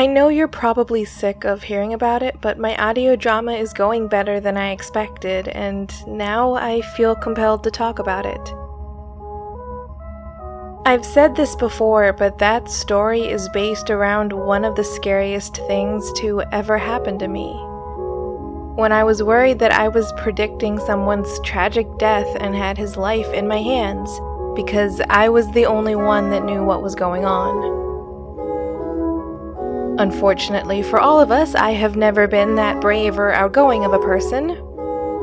I know you're probably sick of hearing about it, but my audio drama is going better than I expected, and now I feel compelled to talk about it. I've said this before, but that story is based around one of the scariest things to ever happen to me. When I was worried that I was predicting someone's tragic death and had his life in my hands, because I was the only one that knew what was going on. Unfortunately for all of us, I have never been that brave or outgoing of a person.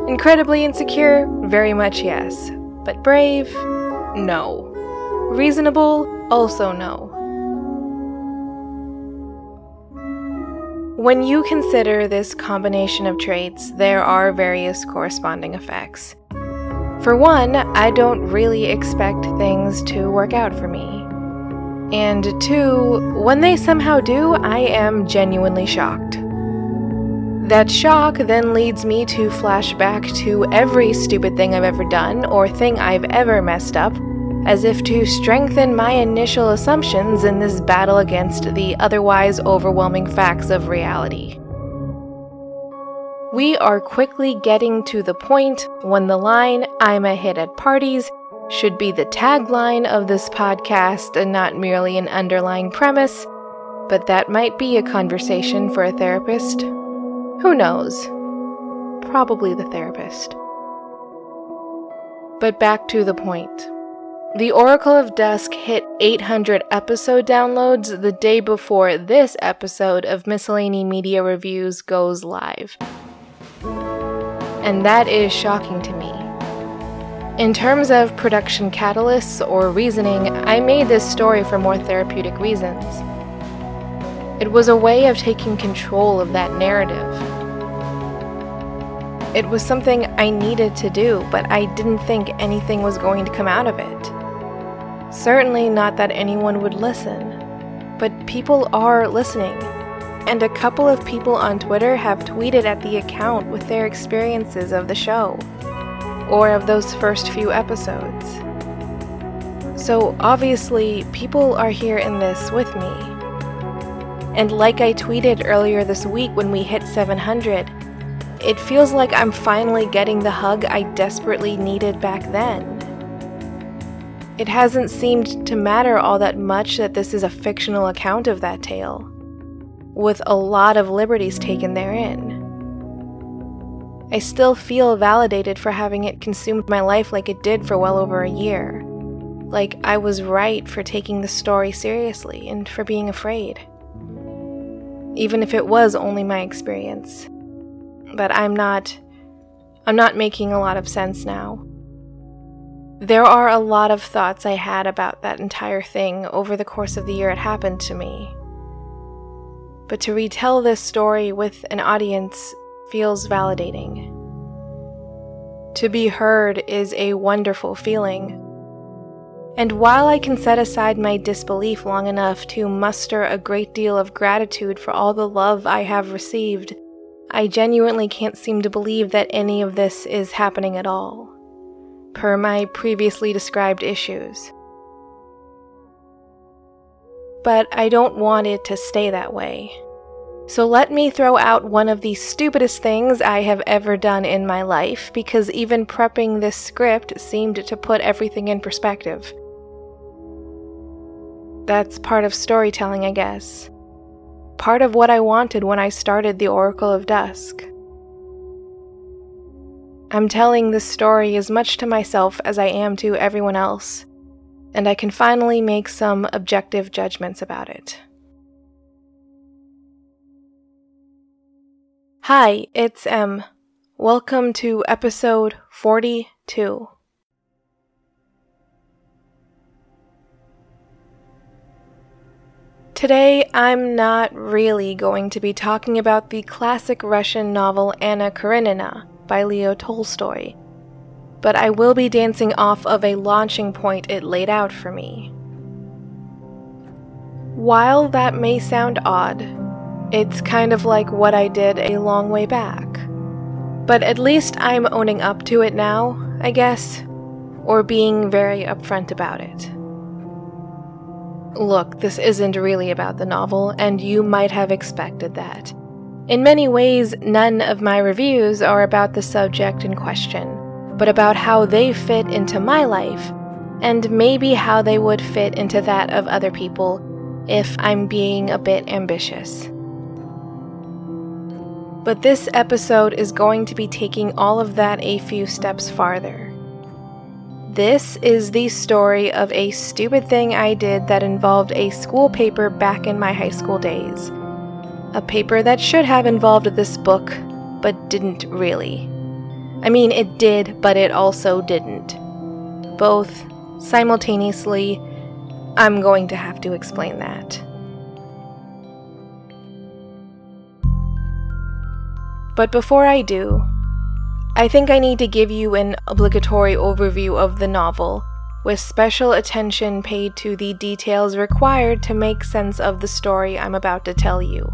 Incredibly insecure? Very much yes. But brave? No. Reasonable? Also no. When you consider this combination of traits, there are various corresponding effects. For one, I don't really expect things to work out for me. And two, when they somehow do, I am genuinely shocked. That shock then leads me to flash back to every stupid thing I've ever done or thing I've ever messed up, as if to strengthen my initial assumptions in this battle against the otherwise overwhelming facts of reality. We are quickly getting to the point when the line, I'm a hit at parties, should be the tagline of this podcast and not merely an underlying premise, but that might be a conversation for a therapist. Who knows? Probably the therapist. But back to the point. The Oracle of Dusk hit 800 episode downloads the day before this episode of Miscellany Media Reviews goes live. And that is shocking to me. In terms of production catalysts or reasoning, I made this story for more therapeutic reasons. It was a way of taking control of that narrative. It was something I needed to do, but I didn't think anything was going to come out of it. Certainly not that anyone would listen, but people are listening. And a couple of people on Twitter have tweeted at the account with their experiences of the show or of those first few episodes. So obviously, people are here in this with me. And like I tweeted earlier this week when we hit 700, it feels like I'm finally getting the hug I desperately needed back then. It hasn't seemed to matter all that much that this is a fictional account of that tale, with a lot of liberties taken therein. I still feel validated for having it consumed my life like it did for well over a year. Like I was right for taking the story seriously and for being afraid. Even if it was only my experience. But I'm not. I'm not making a lot of sense now. There are a lot of thoughts I had about that entire thing over the course of the year it happened to me. But to retell this story with an audience feels validating. To be heard is a wonderful feeling. And while I can set aside my disbelief long enough to muster a great deal of gratitude for all the love I have received, I genuinely can't seem to believe that any of this is happening at all, per my previously described issues. But I don't want it to stay that way. So let me throw out one of the stupidest things I have ever done in my life, because even prepping this script seemed to put everything in perspective. That's part of storytelling, I guess. Part of what I wanted when I started the Oracle of Dusk. I'm telling this story as much to myself as I am to everyone else, and I can finally make some objective judgments about it. Hi, it's M. Welcome to episode 42. Today, I'm not really going to be talking about the classic Russian novel Anna Karenina by Leo Tolstoy, but I will be dancing off of a launching point it laid out for me. While that may sound odd, it's kind of like what I did a long way back. But at least I'm owning up to it now, I guess, or being very upfront about it. Look, this isn't really about the novel, and you might have expected that. In many ways, none of my reviews are about the subject in question, but about how they fit into my life, and maybe how they would fit into that of other people if I'm being a bit ambitious. But this episode is going to be taking all of that a few steps farther. This is the story of a stupid thing I did that involved a school paper back in my high school days. A paper that should have involved this book, but didn't really. I mean, it did, but it also didn't. Both simultaneously. I'm going to have to explain that. But before I do, I think I need to give you an obligatory overview of the novel, with special attention paid to the details required to make sense of the story I'm about to tell you.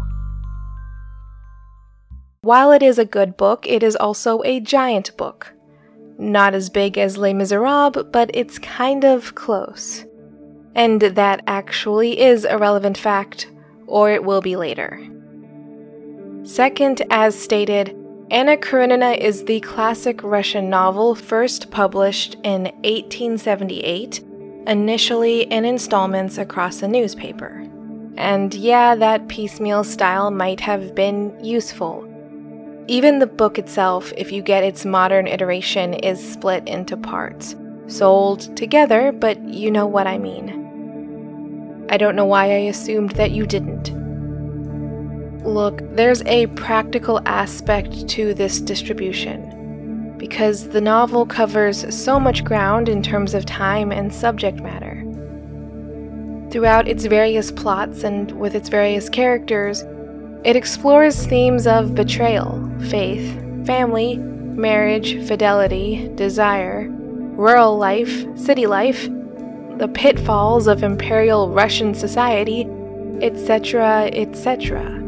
While it is a good book, it is also a giant book. Not as big as Les Miserables, but it's kind of close. And that actually is a relevant fact, or it will be later. Second, as stated, Anna Karenina is the classic Russian novel first published in 1878, initially in installments across a newspaper. And yeah, that piecemeal style might have been useful. Even the book itself, if you get its modern iteration, is split into parts, sold together, but you know what I mean. I don't know why I assumed that you didn't. Look, there's a practical aspect to this distribution, because the novel covers so much ground in terms of time and subject matter. Throughout its various plots and with its various characters, it explores themes of betrayal, faith, family, marriage, fidelity, desire, rural life, city life, the pitfalls of imperial Russian society, etc., etc.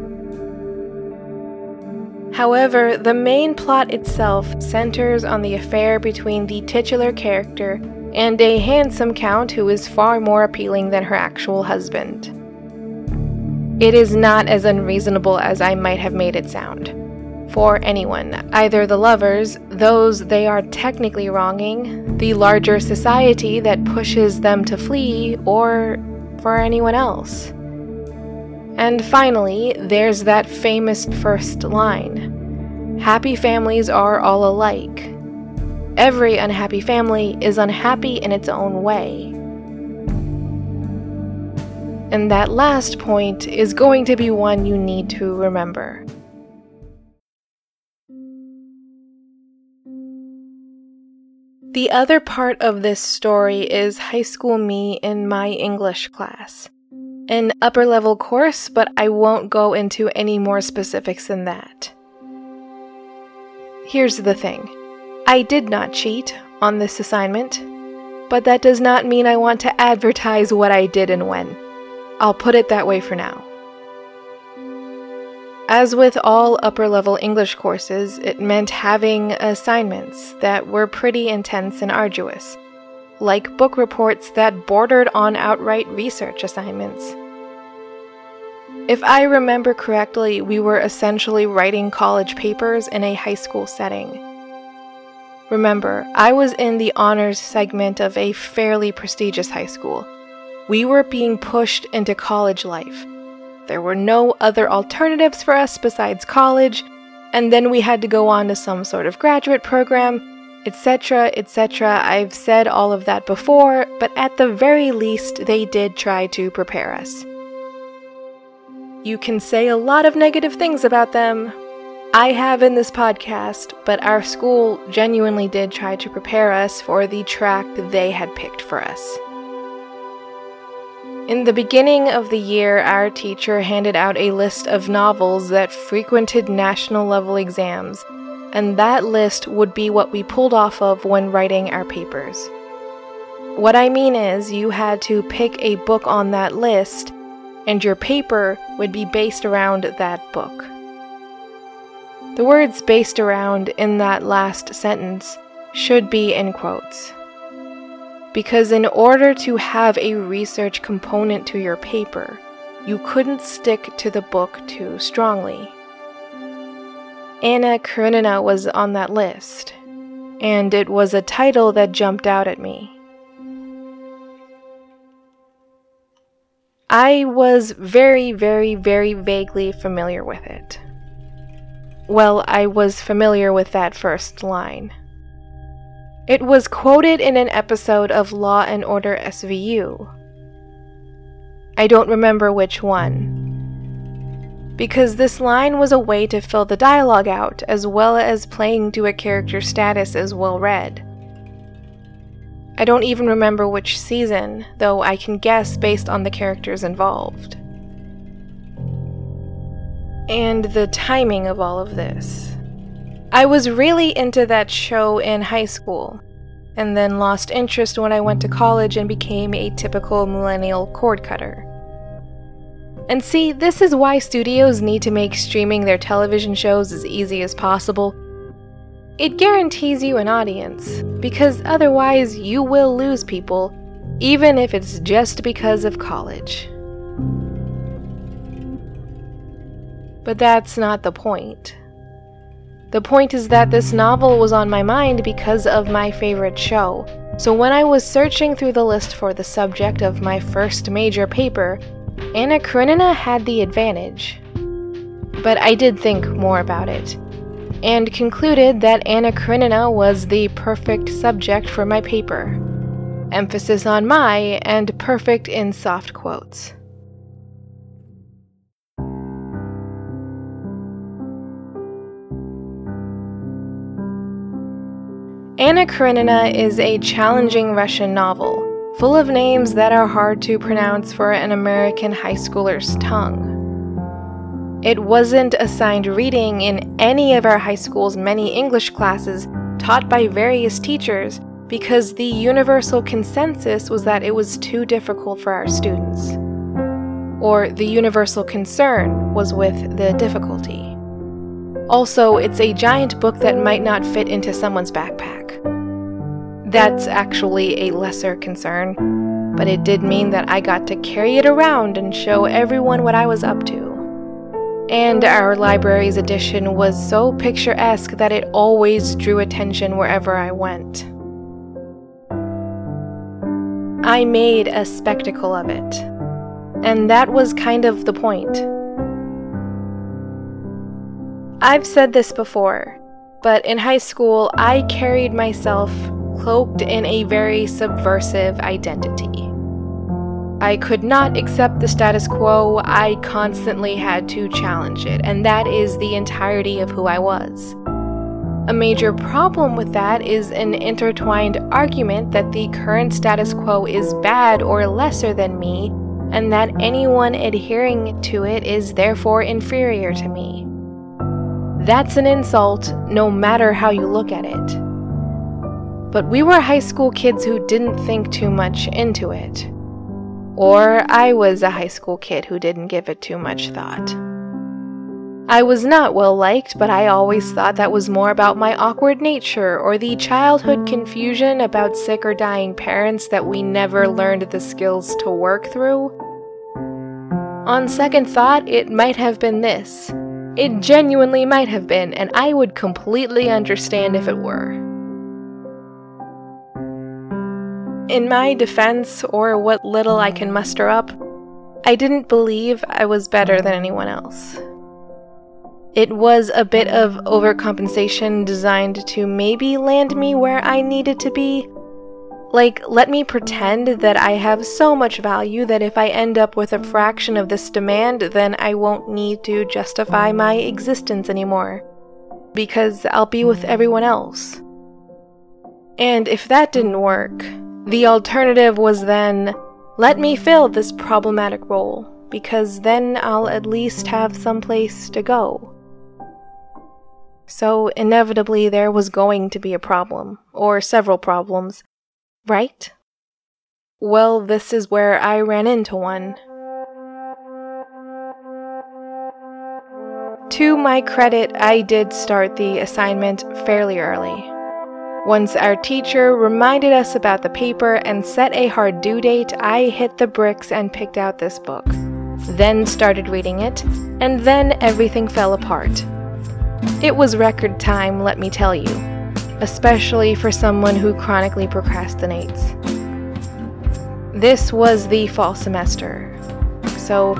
However, the main plot itself centers on the affair between the titular character and a handsome count who is far more appealing than her actual husband. It is not as unreasonable as I might have made it sound. For anyone, either the lovers, those they are technically wronging, the larger society that pushes them to flee, or for anyone else. And finally, there's that famous first line Happy families are all alike. Every unhappy family is unhappy in its own way. And that last point is going to be one you need to remember. The other part of this story is high school me in my English class an upper level course, but I won't go into any more specifics than that. Here's the thing I did not cheat on this assignment, but that does not mean I want to advertise what I did and when. I'll put it that way for now. As with all upper level English courses, it meant having assignments that were pretty intense and arduous like book reports that bordered on outright research assignments. If I remember correctly, we were essentially writing college papers in a high school setting. Remember, I was in the honors segment of a fairly prestigious high school. We were being pushed into college life. There were no other alternatives for us besides college, and then we had to go on to some sort of graduate program etc., etc. I've said all of that before, but at the very least, they did try to prepare us. You can say a lot of negative things about them. I have in this podcast, but our school genuinely did try to prepare us for the track they had picked for us. In the beginning of the year, our teacher handed out a list of novels that frequented national level exams and that list would be what we pulled off of when writing our papers. What I mean is, you had to pick a book on that list, and your paper would be based around that book. The words based around in that last sentence should be in quotes. because in order to have a research component to your paper, you couldn't stick to the book too strongly. Anna Karenina was on that list, and it was a title that jumped out at me. I was very, very, very vaguely familiar with it. Well, I was familiar with that first line. It was quoted in an episode of Law and Order SVU. I don't remember which one. Because this line was a way to fill the dialogue out, as well as playing to a character's status as well read. I don't even remember which season, though I can guess based on the characters involved. And the timing of all of this. I was really into that show in high school, and then lost interest when I went to college and became a typical millennial cord cutter. And see, this is why studios need to make streaming their television shows as easy as possible it guarantees you an audience, because otherwise you will lose people, even if it's just because of college. But that's not the point. The point is that this novel was on my mind because of my favorite show, so when I was searching through the list for the subject of my first major paper, Anna Karenina had the advantage. But I did think more about it and concluded that Anna Karenina was the perfect subject for my paper. Emphasis on my and perfect in soft quotes. Anna Karenina is a challenging Russian novel, full of names that are hard to pronounce for an American high schooler's tongue. It wasn't assigned reading in any of our high school's many English classes taught by various teachers because the universal consensus was that it was too difficult for our students. Or the universal concern was with the difficulty. Also, it's a giant book that might not fit into someone's backpack. That's actually a lesser concern, but it did mean that I got to carry it around and show everyone what I was up to. And our library's edition was so picturesque that it always drew attention wherever I went. I made a spectacle of it. And that was kind of the point. I've said this before, but in high school, I carried myself cloaked in a very subversive identity. I could not accept the status quo, I constantly had to challenge it, and that is the entirety of who I was. A major problem with that is an intertwined argument that the current status quo is bad or lesser than me, and that anyone adhering to it is therefore inferior to me. That's an insult, no matter how you look at it. But we were high school kids who didn't think too much into it. Or I was a high school kid who didn't give it too much thought. I was not well liked, but I always thought that was more about my awkward nature or the childhood confusion about sick or dying parents that we never learned the skills to work through. On second thought, it might have been this. It genuinely might have been, and I would completely understand if it were. In my defense, or what little I can muster up, I didn't believe I was better than anyone else. It was a bit of overcompensation designed to maybe land me where I needed to be. Like, let me pretend that I have so much value that if I end up with a fraction of this demand, then I won't need to justify my existence anymore. Because I'll be with everyone else. And if that didn't work, the alternative was then let me fill this problematic role, because then I'll at least have some place to go. So, inevitably, there was going to be a problem, or several problems, right? Well, this is where I ran into one. To my credit, I did start the assignment fairly early Once our teacher reminded us about the paper and set a hard due date, I hit the bricks and picked out this book. Then started reading it, and then everything fell apart. It was record time, let me tell you, especially for someone who chronically procrastinates. This was the fall semester, so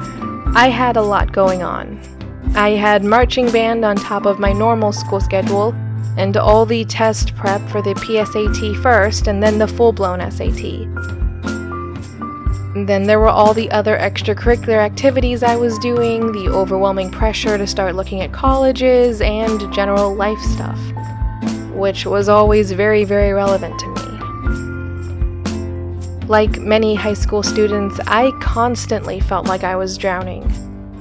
I had a lot going on. I had marching band on top of my normal school schedule, and all the test prep for the PSAT first, and then the full blown SAT. Then there were all the other extracurricular activities I was doing, the overwhelming pressure to start looking at colleges, and general life stuff, which was always very, very relevant to me. Like many high school students, I constantly felt like I was drowning.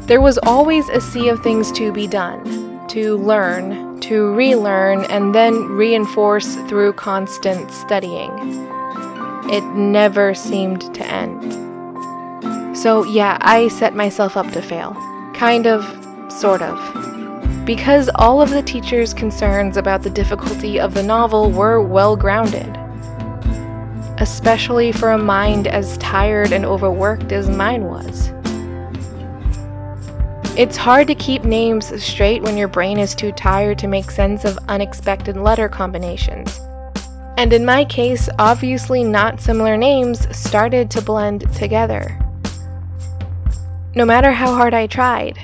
There was always a sea of things to be done, to learn, to relearn, and then reinforce through constant studying. It never seemed to end. So, yeah, I set myself up to fail. Kind of, sort of. Because all of the teacher's concerns about the difficulty of the novel were well grounded. Especially for a mind as tired and overworked as mine was. It's hard to keep names straight when your brain is too tired to make sense of unexpected letter combinations. And in my case, obviously not similar names started to blend together. No matter how hard I tried,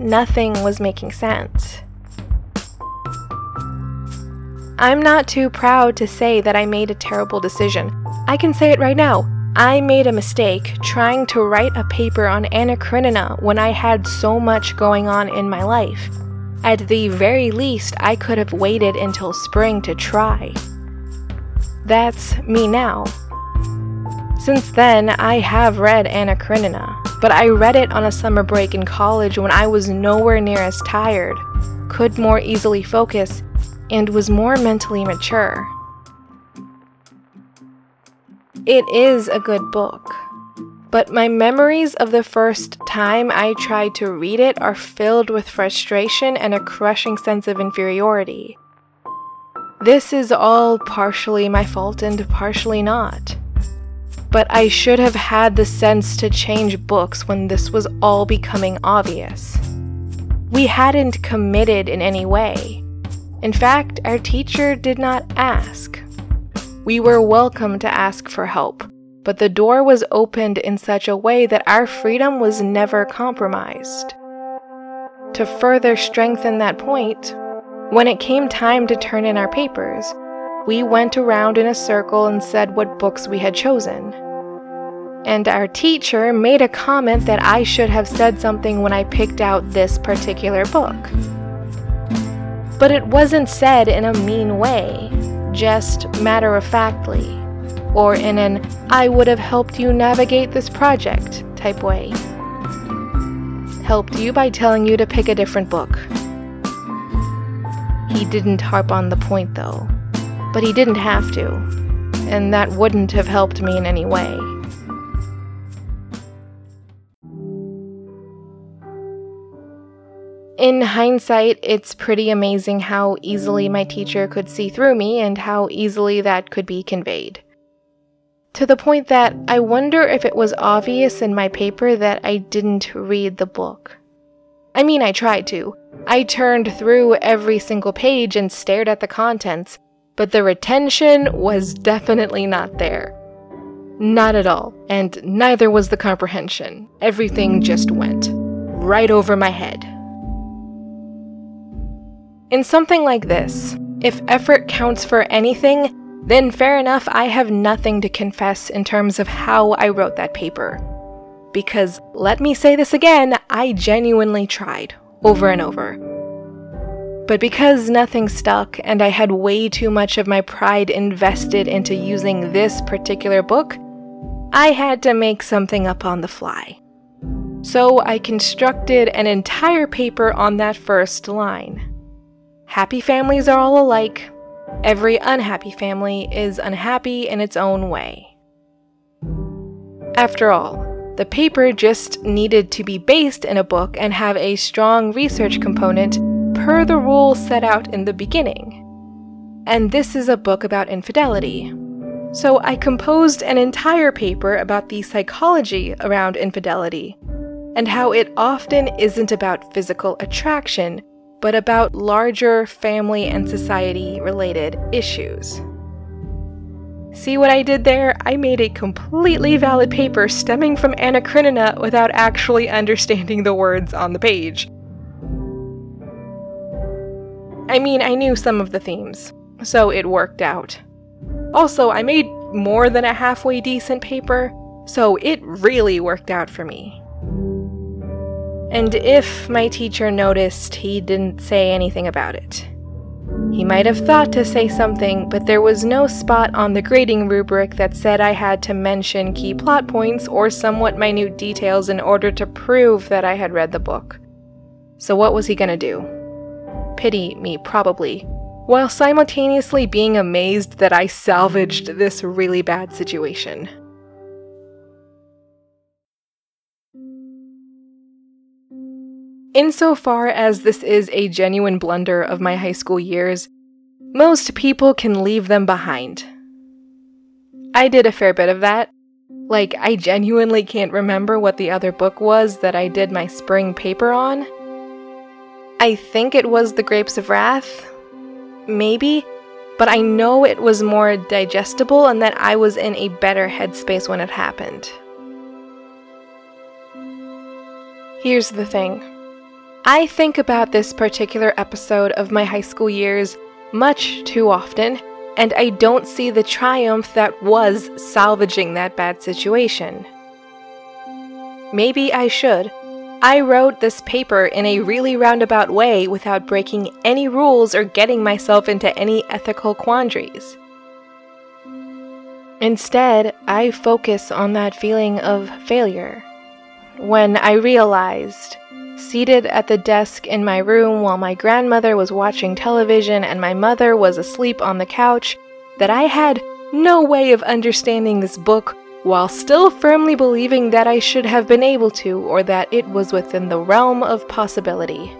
nothing was making sense. I'm not too proud to say that I made a terrible decision. I can say it right now. I made a mistake trying to write a paper on Anna Karenina when I had so much going on in my life. At the very least, I could have waited until spring to try. That's me now. Since then, I have read Anna Karenina, but I read it on a summer break in college when I was nowhere near as tired, could more easily focus, and was more mentally mature. It is a good book, but my memories of the first time I tried to read it are filled with frustration and a crushing sense of inferiority. This is all partially my fault and partially not but I should have had the sense to change books when this was all becoming obvious. We hadn't committed in any way. In fact, our teacher did not ask. We were welcome to ask for help, but the door was opened in such a way that our freedom was never compromised. To further strengthen that point, when it came time to turn in our papers, we went around in a circle and said what books we had chosen and our teacher made a comment that I should have said something when I picked out this particular book. But it wasn't said in a mean way, just matter of factly, or in an I would have helped you navigate this project type way. Helped you by telling you to pick a different book. He didn't harp on the point though, but he didn't have to, and that wouldn't have helped me in any way. In hindsight, it's pretty amazing how easily my teacher could see through me and how easily that could be conveyed. To the point that I wonder if it was obvious in my paper that I didn't read the book. I mean, I tried to. I turned through every single page and stared at the contents, but the retention was definitely not there. Not at all, and neither was the comprehension. Everything just went right over my head. In something like this, if effort counts for anything, then fair enough, I have nothing to confess in terms of how I wrote that paper. Because, let me say this again, I genuinely tried, over and over. But because nothing stuck and I had way too much of my pride invested into using this particular book, I had to make something up on the fly. So I constructed an entire paper on that first line. Happy families are all alike. Every unhappy family is unhappy in its own way. After all, the paper just needed to be based in a book and have a strong research component per the rules set out in the beginning. and this is a book about infidelity. So I composed an entire paper about the psychology around infidelity and how it often isn't about physical attraction, but about larger family and society related issues. See what I did there? I made a completely valid paper stemming from Anna Karenina without actually understanding the words on the page. I mean, I knew some of the themes, so it worked out. Also, I made more than a halfway decent paper, so it really worked out for me. And if my teacher noticed, he didn't say anything about it. He might have thought to say something, but there was no spot on the grading rubric that said I had to mention key plot points or somewhat minute details in order to prove that I had read the book. So, what was he gonna do? Pity me, probably, while simultaneously being amazed that I salvaged this really bad situation. Insofar as this is a genuine blunder of my high school years, most people can leave them behind. I did a fair bit of that. Like, I genuinely can't remember what the other book was that I did my spring paper on. I think it was The Grapes of Wrath. Maybe. But I know it was more digestible and that I was in a better headspace when it happened. Here's the thing. I think about this particular episode of my high school years much too often, and I don't see the triumph that was salvaging that bad situation. Maybe I should. I wrote this paper in a really roundabout way without breaking any rules or getting myself into any ethical quandaries. Instead, I focus on that feeling of failure. When I realized seated at the desk in my room while my grandmother was watching television and my mother was asleep on the couch, that I had no way of understanding this book while still firmly believing that I should have been able to or that it was within the realm of possibility.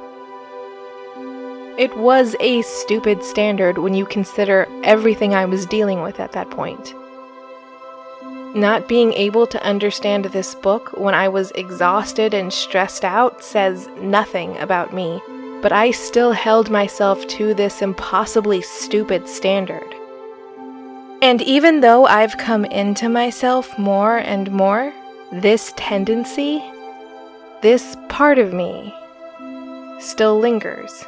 It was a stupid standard when you consider everything I was dealing with at that point. Not being able to understand this book when I was exhausted and stressed out says nothing about me, but I still held myself to this impossibly stupid standard. And even though I've come into myself more and more, this tendency, this part of me, still lingers.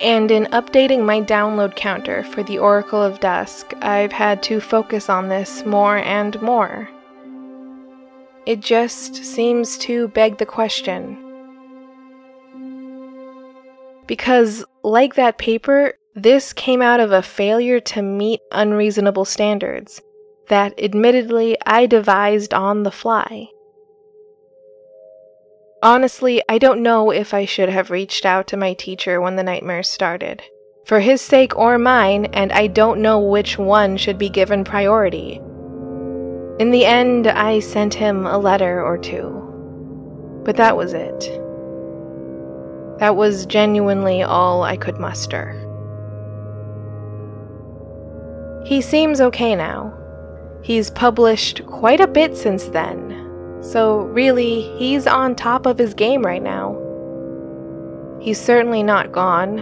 And in updating my download counter for the Oracle of Dusk, I've had to focus on this more and more. It just seems to beg the question. Because, like that paper, this came out of a failure to meet unreasonable standards that, admittedly, I devised on the fly. Honestly, I don't know if I should have reached out to my teacher when the nightmares started. For his sake or mine, and I don't know which one should be given priority. In the end, I sent him a letter or two. But that was it. That was genuinely all I could muster. He seems okay now. He's published quite a bit since then, so, really, he's on top of his game right now. He's certainly not gone,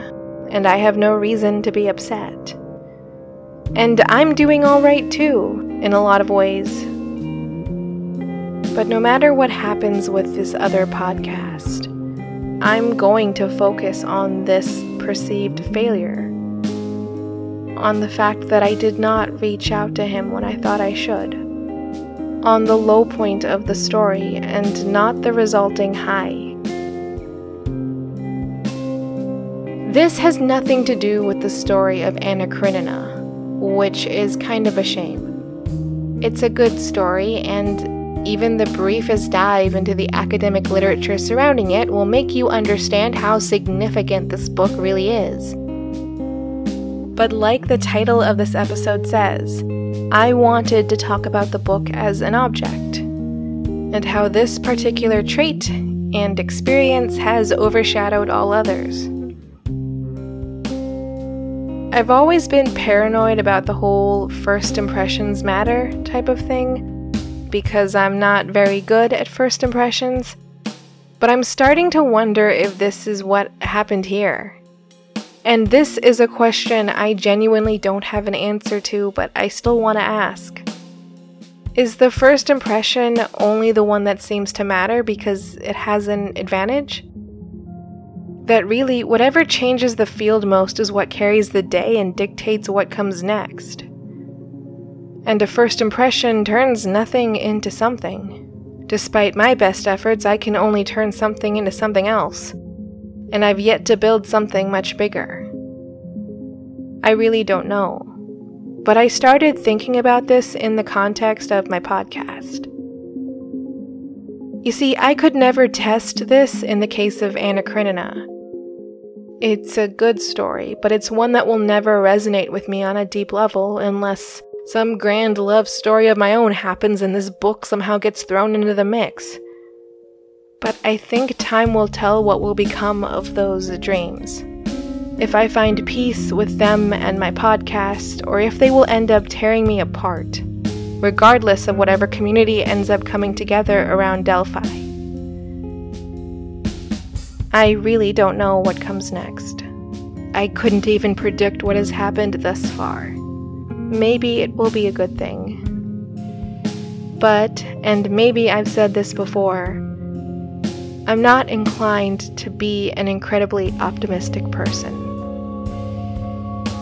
and I have no reason to be upset. And I'm doing alright too, in a lot of ways. But no matter what happens with this other podcast, I'm going to focus on this perceived failure. On the fact that I did not reach out to him when I thought I should on the low point of the story and not the resulting high. This has nothing to do with the story of Anna Karenina, which is kind of a shame. It's a good story, and even the briefest dive into the academic literature surrounding it will make you understand how significant this book really is. But, like the title of this episode says, I wanted to talk about the book as an object, and how this particular trait and experience has overshadowed all others. I've always been paranoid about the whole first impressions matter type of thing because I'm not very good at first impressions, but I'm starting to wonder if this is what happened here. And this is a question I genuinely don't have an answer to, but I still want to ask. Is the first impression only the one that seems to matter because it has an advantage? That really, whatever changes the field most is what carries the day and dictates what comes next. And a first impression turns nothing into something. Despite my best efforts, I can only turn something into something else. And I've yet to build something much bigger. I really don't know. But I started thinking about this in the context of my podcast. You see, I could never test this in the case of Anna Karenina. It's a good story, but it's one that will never resonate with me on a deep level unless some grand love story of my own happens and this book somehow gets thrown into the mix. But I think time will tell what will become of those dreams if I find peace with them and my podcast, or if they will end up tearing me apart, regardless of whatever community ends up coming together around Delphi. I really don't know what comes next. I couldn't even predict what has happened thus far. Maybe it will be a good thing. But, and maybe I've said this before, I'm not inclined to be an incredibly optimistic person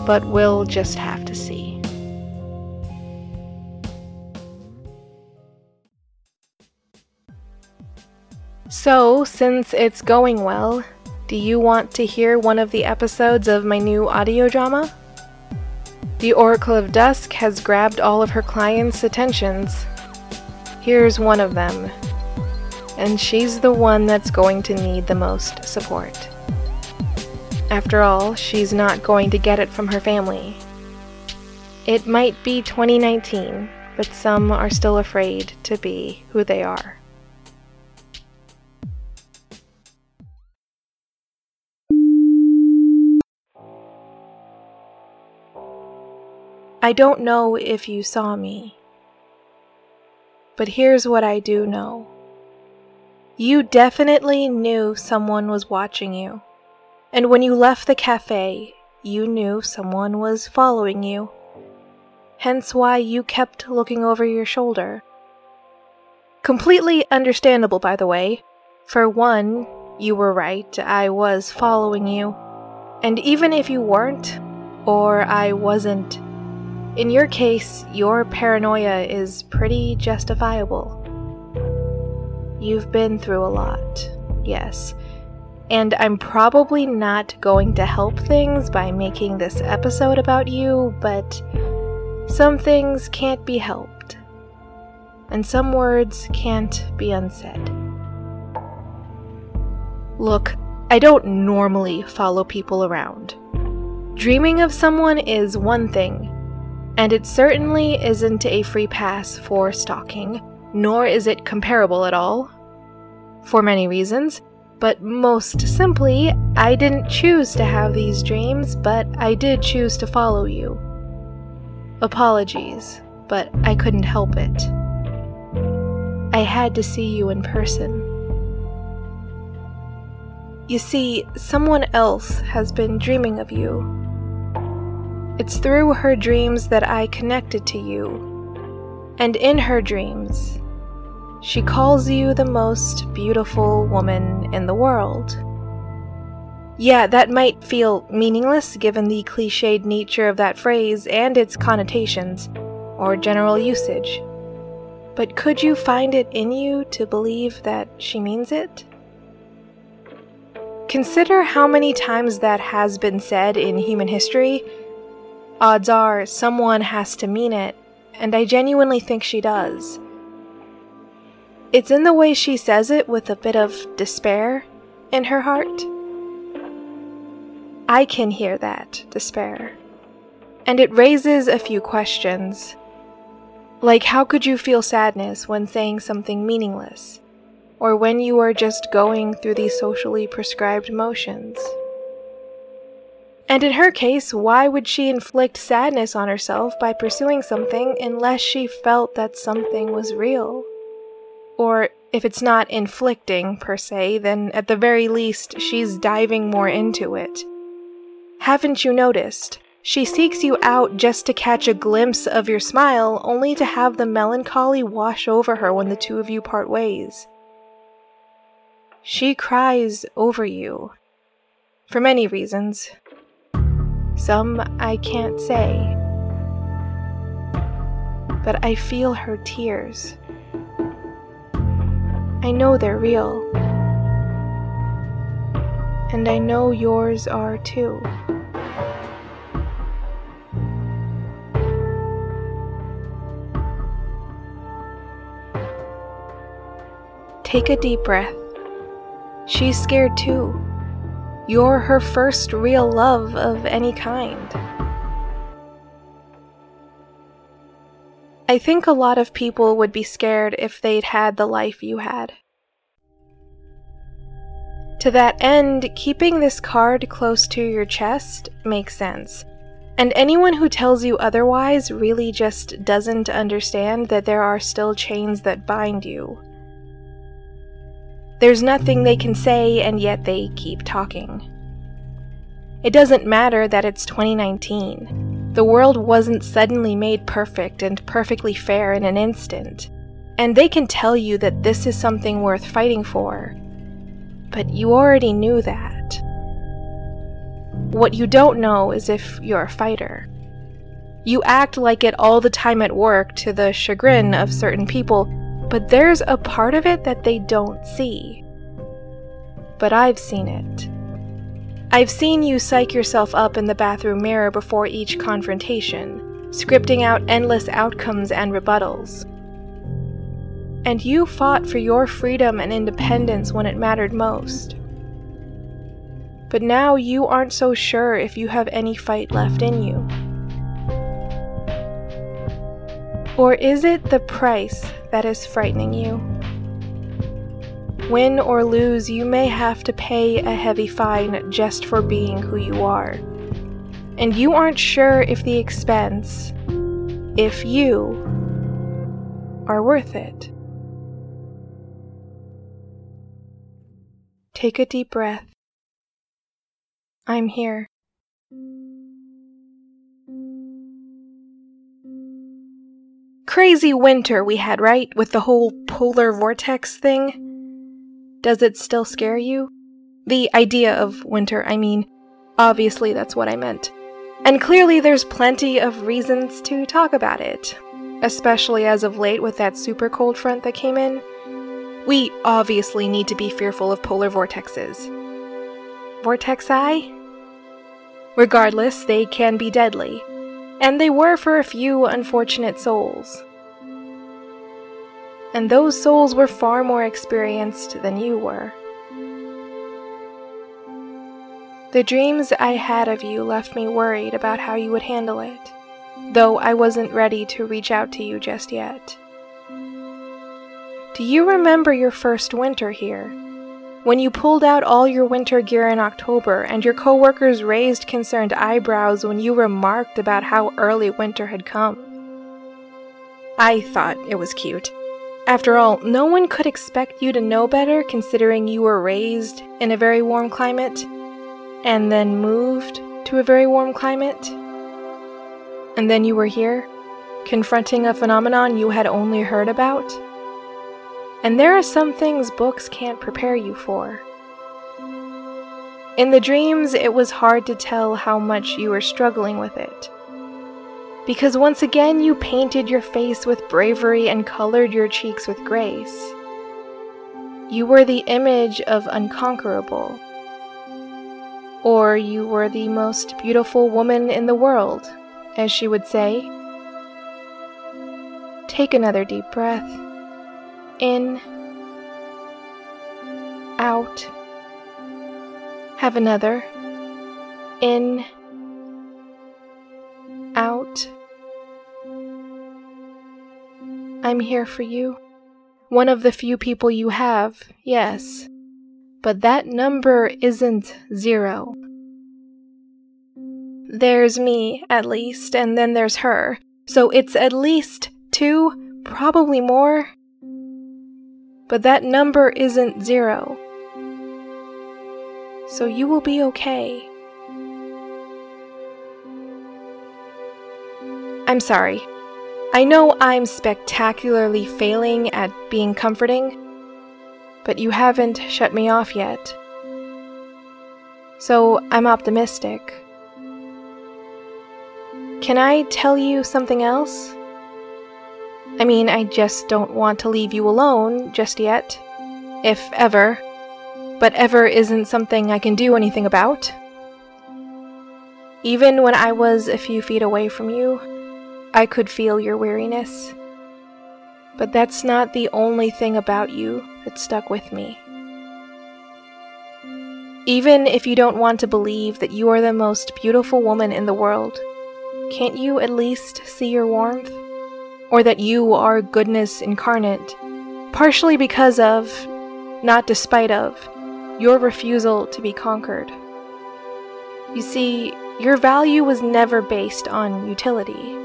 but we'll just have to see. So, since it's going well, do you want to hear one of the episodes of my new audio drama? The Oracle of Dusk has grabbed all of her clients' attentions. Here's one of them, and she's the one that's going to need the most support. After all, she's not going to get it from her family. It might be 2019, but some are still afraid to be who they are. I don't know if you saw me, but here's what I do know. You definitely knew someone was watching you. And when you left the cafe, you knew someone was following you. Hence why you kept looking over your shoulder. Completely understandable, by the way. For one, you were right, I was following you. And even if you weren't, or I wasn't, in your case, your paranoia is pretty justifiable. You've been through a lot, yes and I'm probably not going to help things by making this episode about you, but some things can't be helped, and some words can't be unsaid. Look, I don't normally follow people around. Dreaming of someone is one thing, and it certainly isn't a free pass for stalking, nor is it comparable at all. For many reasons, but most simply, I didn't choose to have these dreams, but I did choose to follow you. Apologies, but I couldn't help it. I had to see you in person. You see, someone else has been dreaming of you. It's through her dreams that I connected to you. And in her dreams, she calls you the most beautiful woman in the world. Yeah, that might feel meaningless given the cliched nature of that phrase and its connotations, or general usage. But could you find it in you to believe that she means it? Consider how many times that has been said in human history. Odds are someone has to mean it, and I genuinely think she does. It's in the way she says it with a bit of despair in her heart. I can hear that despair. And it raises a few questions. Like, how could you feel sadness when saying something meaningless? Or when you are just going through these socially prescribed motions? And in her case, why would she inflict sadness on herself by pursuing something unless she felt that something was real? Or if it's not inflicting per se, then at the very least, she's diving more into it. Haven't you noticed? She seeks you out just to catch a glimpse of your smile, only to have the melancholy wash over her when the two of you part ways. She cries over you. For many reasons. Some I can't say. But I feel her tears. I know they're real. And I know yours are too. Take a deep breath. She's scared too. You're her first real love of any kind. I think a lot of people would be scared if they'd had the life you had. To that end, keeping this card close to your chest makes sense. And anyone who tells you otherwise really just doesn't understand that there are still chains that bind you. There's nothing they can say, and yet they keep talking. It doesn't matter that it's 2019. The world wasn't suddenly made perfect and perfectly fair in an instant. And they can tell you that this is something worth fighting for. But you already knew that. What you don't know is if you're a fighter. You act like it all the time at work to the chagrin of certain people but there's a part of it that they don't see. But I've seen it. I've seen you psych yourself up in the bathroom mirror before each confrontation, scripting out endless outcomes and rebuttals. And you fought for your freedom and independence when it mattered most. But now you aren't so sure if you have any fight left in you. Or is it the price that is frightening you? Win or lose, you may have to pay a heavy fine just for being who you are. And you aren't sure if the expense, if you, are worth it. Take a deep breath. I'm here. Crazy winter we had, right? With the whole polar vortex thing. Does it still scare you? The idea of winter, I mean. Obviously, that's what I meant. And clearly, there's plenty of reasons to talk about it. Especially as of late with that super cold front that came in. We obviously need to be fearful of polar vortexes. Vortexi? Regardless, they can be deadly and they were for a few unfortunate souls. And those souls were far more experienced than you were. The dreams I had of you left me worried about how you would handle it, though I wasn't ready to reach out to you just yet. Do you remember your first winter here? when you pulled out all your winter gear in October and your coworkers raised concerned eyebrows when you remarked about how early winter had come. I thought it was cute. After all, no one could expect you to know better considering you were raised in a very warm climate and then moved to a very warm climate. And then you were here, confronting a phenomenon you had only heard about. And there are some things books can't prepare you for. In the dreams, it was hard to tell how much you were struggling with it. Because once again, you painted your face with bravery and colored your cheeks with grace. You were the image of unconquerable. Or you were the most beautiful woman in the world, as she would say. Take another deep breath in, out. Have another, in, I'm here for you. One of the few people you have, yes. But that number isn't zero. there's me, at least, and then there's her. So it's at least two, probably more. But that number isn't zero. So you will be okay. I'm sorry. I know I'm spectacularly failing at being comforting, but you haven't shut me off yet. So I'm optimistic. Can I tell you something else? I mean, I just don't want to leave you alone just yet. If ever. But ever isn't something I can do anything about. Even when I was a few feet away from you, I could feel your weariness. But that's not the only thing about you that stuck with me. Even if you don't want to believe that you are the most beautiful woman in the world, can't you at least see your warmth? Or that you are goodness incarnate, partially because of, not despite of, your refusal to be conquered. You see, your value was never based on utility.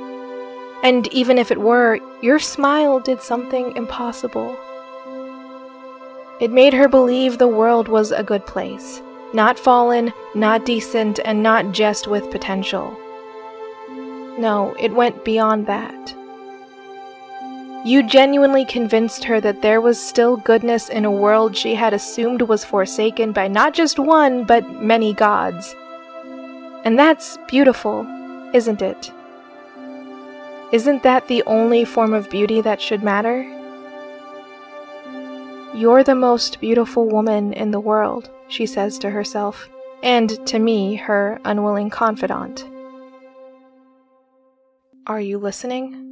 And even if it were, your smile did something impossible. It made her believe the world was a good place, not fallen, not decent, and not just with potential. No, it went beyond that. You genuinely convinced her that there was still goodness in a world she had assumed was forsaken by not just one, but many gods. And that's beautiful, isn't it? Isn't that the only form of beauty that should matter? You're the most beautiful woman in the world, she says to herself, and to me, her unwilling confidant. Are you listening?